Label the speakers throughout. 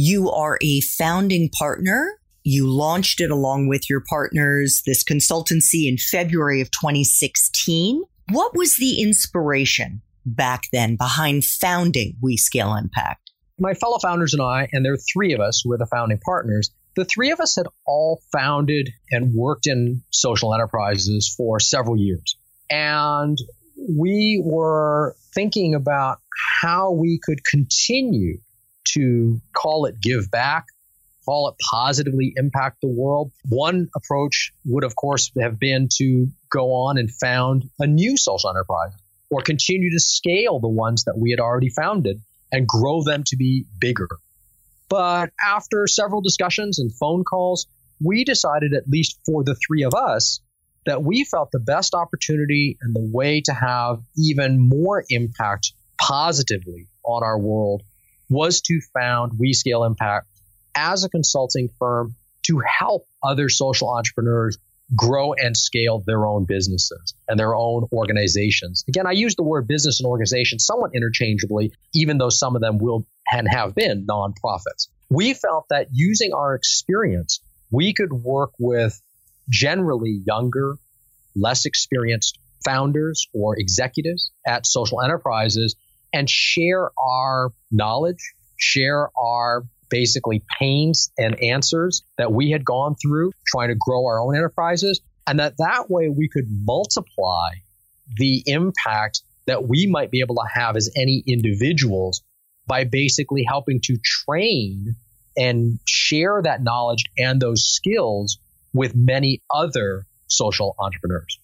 Speaker 1: You are a founding partner. You launched it along with your partners, this consultancy in February of 2016. What was the inspiration back then behind founding We Scale Impact?
Speaker 2: My fellow founders and I, and there are three of us who are the founding partners, the three of us had all founded and worked in social enterprises for several years. And we were thinking about how we could continue to call it give back, call it positively impact the world. One approach would, of course, have been to go on and found a new social enterprise or continue to scale the ones that we had already founded and grow them to be bigger. But after several discussions and phone calls, we decided, at least for the three of us, that we felt the best opportunity and the way to have even more impact positively on our world was to found We Scale Impact as a consulting firm to help other social entrepreneurs grow and scale their own businesses and their own organizations. Again, I use the word business and organization somewhat interchangeably, even though some of them will and have been nonprofits. We felt that using our experience, we could work with generally younger, less experienced founders or executives at social enterprises and share our knowledge, share our basically pains and answers that we had gone through trying to grow our own enterprises. And that that way we could multiply the impact that we might be able to have as any individuals by basically helping to train and share that knowledge and those skills with many other social entrepreneurs.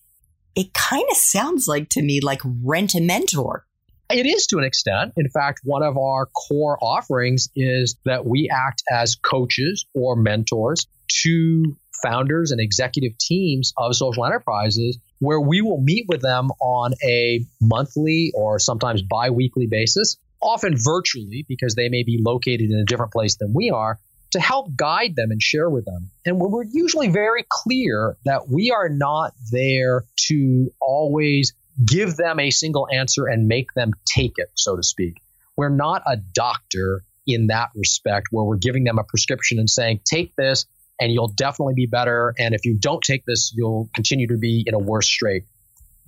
Speaker 1: It kind of sounds like to me like rent a mentor.
Speaker 2: It is to an extent. In fact, one of our core offerings is that we act as coaches or mentors to founders and executive teams of social enterprises where we will meet with them on a monthly or sometimes bi weekly basis, often virtually because they may be located in a different place than we are, to help guide them and share with them. And we're usually very clear that we are not there to always give them a single answer and make them take it, so to speak. We're not a doctor in that respect where we're giving them a prescription and saying, take this and you'll definitely be better. And if you don't take this, you'll continue to be in a worse state.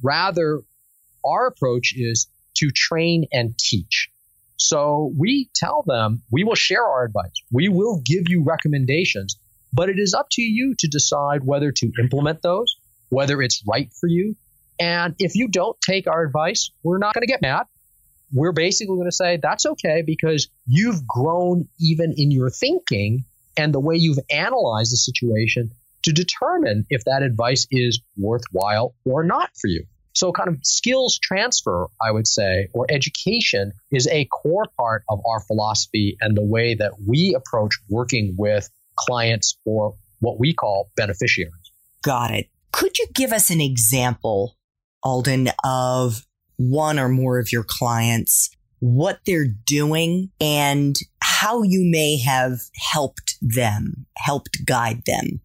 Speaker 2: Rather, our approach is to train and teach. So we tell them we will share our advice. We will give you recommendations, but it is up to you to decide whether to implement those, whether it's right for you, and if you don't take our advice, we're not going to get mad. We're basically going to say that's okay because you've grown even in your thinking and the way you've analyzed the situation to determine if that advice is worthwhile or not for you. So, kind of skills transfer, I would say, or education is a core part of our philosophy and the way that we approach working with clients or what we call beneficiaries.
Speaker 1: Got it. Could you give us an example Alden, of one or more of your clients, what they're doing, and how you may have helped them, helped guide them.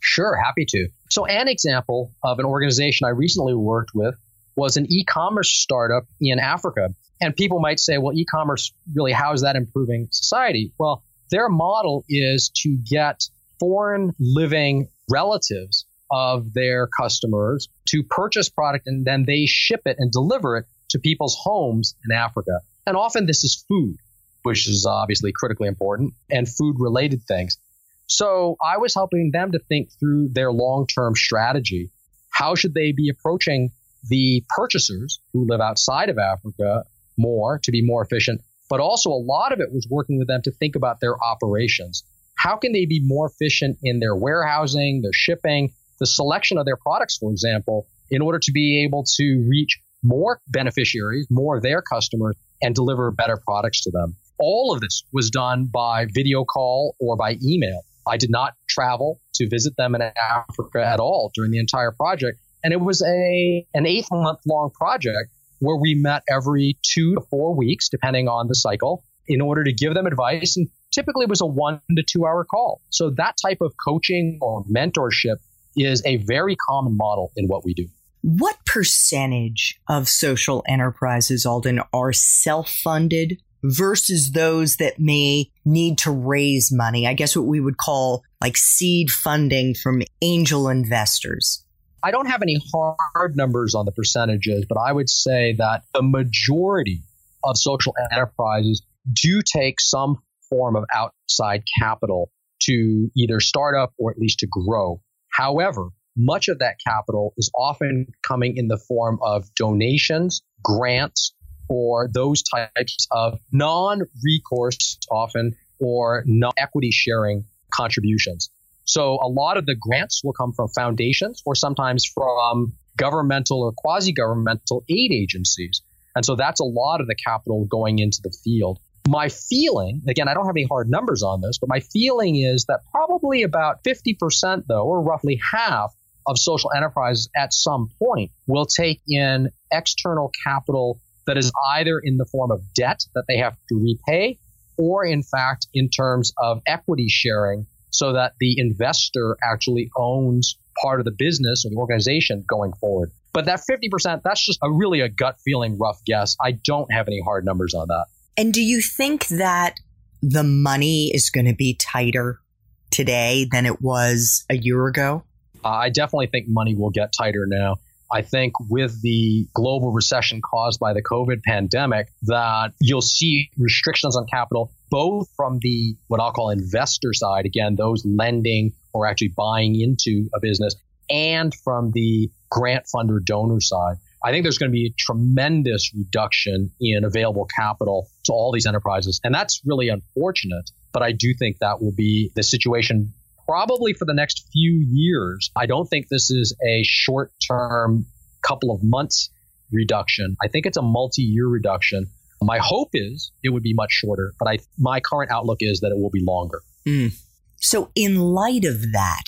Speaker 2: Sure, happy to. So, an example of an organization I recently worked with was an e commerce startup in Africa. And people might say, well, e commerce really, how is that improving society? Well, their model is to get foreign living relatives of their customers to purchase product and then they ship it and deliver it to people's homes in Africa. And often this is food, which is obviously critically important, and food related things. So I was helping them to think through their long term strategy. How should they be approaching the purchasers who live outside of Africa more to be more efficient? But also, a lot of it was working with them to think about their operations. How can they be more efficient in their warehousing, their shipping, the selection of their products, for example, in order to be able to reach more beneficiaries, more of their customers, and deliver better products to them. All of this was done by video call or by email. I did not travel to visit them in Africa at all during the entire project. And it was a an eight month long project where we met every two to four weeks, depending on the cycle, in order to give them advice. And typically it was a one to two hour call. So that type of coaching or mentorship is a very common model in what we do.
Speaker 1: What percentage of social enterprises, Alden, are self funded versus those that may need to raise money? I guess what we would call like seed funding from angel investors.
Speaker 2: I don't have any hard numbers on the percentages, but I would say that the majority of social enterprises do take some form of outside capital to either start up or at least to grow. However, much of that capital is often coming in the form of donations, grants, or those types of non recourse, often, or non equity sharing contributions. So a lot of the grants will come from foundations or sometimes from governmental or quasi governmental aid agencies. And so that's a lot of the capital going into the field. My feeling, again, I don't have any hard numbers on this, but my feeling is that probably about 50%, though, or roughly half of social enterprises at some point will take in external capital that is either in the form of debt that they have to repay or in fact in terms of equity sharing so that the investor actually owns part of the business or the organization going forward. But that 50%, that's just a really a gut feeling rough guess. I don't have any hard numbers on that.
Speaker 1: And do you think that the money is going to be tighter today than it was a year ago?
Speaker 2: I definitely think money will get tighter now. I think with the global recession caused by the COVID pandemic, that you'll see restrictions on capital, both from the what I'll call investor side, again, those lending or actually buying into a business, and from the grant funder donor side. I think there's going to be a tremendous reduction in available capital to all these enterprises. And that's really unfortunate. But I do think that will be the situation probably for the next few years. I don't think this is a short term, couple of months reduction. I think it's a multi year reduction. My hope is it would be much shorter, but I, my current outlook is that it will be longer.
Speaker 1: Mm. So, in light of that,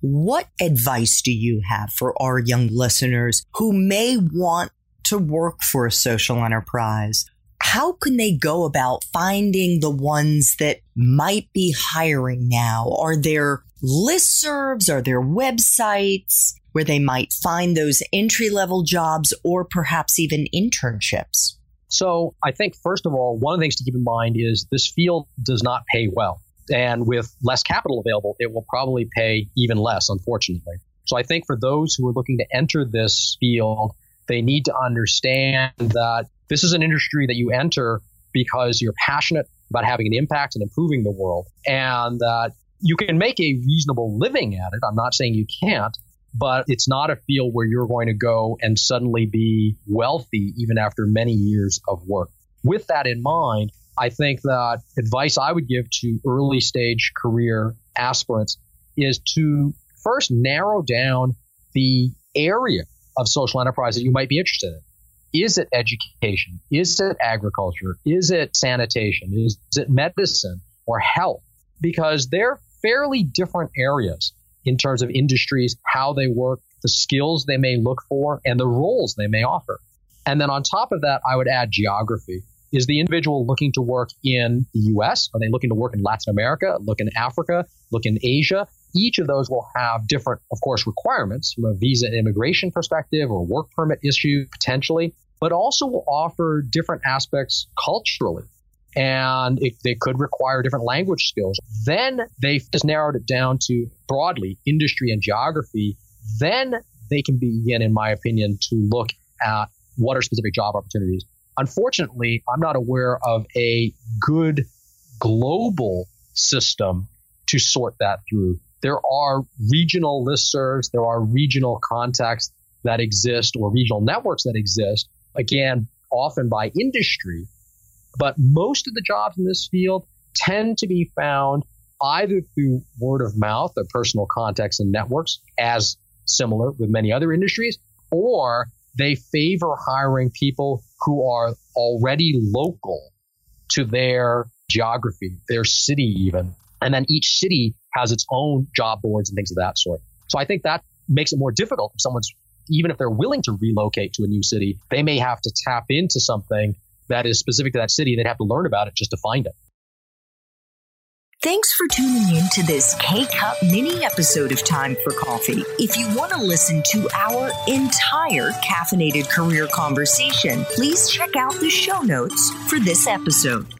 Speaker 1: what advice do you have for our young listeners who may want to work for a social enterprise? How can they go about finding the ones that might be hiring now? Are there listservs? Are there websites where they might find those entry level jobs or perhaps even internships?
Speaker 2: So I think, first of all, one of the things to keep in mind is this field does not pay well. And with less capital available, it will probably pay even less, unfortunately. So I think for those who are looking to enter this field, they need to understand that this is an industry that you enter because you're passionate about having an impact and improving the world, and that you can make a reasonable living at it. I'm not saying you can't, but it's not a field where you're going to go and suddenly be wealthy even after many years of work. With that in mind, I think that advice I would give to early stage career aspirants is to first narrow down the area of social enterprise that you might be interested in. Is it education? Is it agriculture? Is it sanitation? Is, it medicine or health? Because they're fairly different areas in terms of industries, how they work, the skills they may look for, and the roles they may offer. And then on top of that, I would add geography is the individual looking to work in the US? Are they looking to work in Latin America, look in Africa, look in Asia? Each of those will have different, of course, requirements from a visa and immigration perspective or work permit issue potentially, but also will offer different aspects culturally. And it, they could require different language skills. Then they've just narrowed it down to broadly industry and geography. Then they can begin, in my opinion, to look at what are specific job opportunities. Unfortunately, I'm not aware of a good global system to sort that through. There are regional listservs, there are regional contacts that exist or regional networks that exist, again, often by industry. But most of the jobs in this field tend to be found either through word of mouth or personal contacts and networks, as similar with many other industries, or they favor hiring people who are already local to their geography, their city even. And then each city has its own job boards and things of that sort. So I think that makes it more difficult if someone's, even if they're willing to relocate to a new city, they may have to tap into something that is specific to that city. They'd have to learn about it just to find it.
Speaker 1: Thanks for tuning in to this K Cup mini episode of Time for Coffee. If you want to listen to our entire caffeinated career conversation, please check out the show notes for this episode.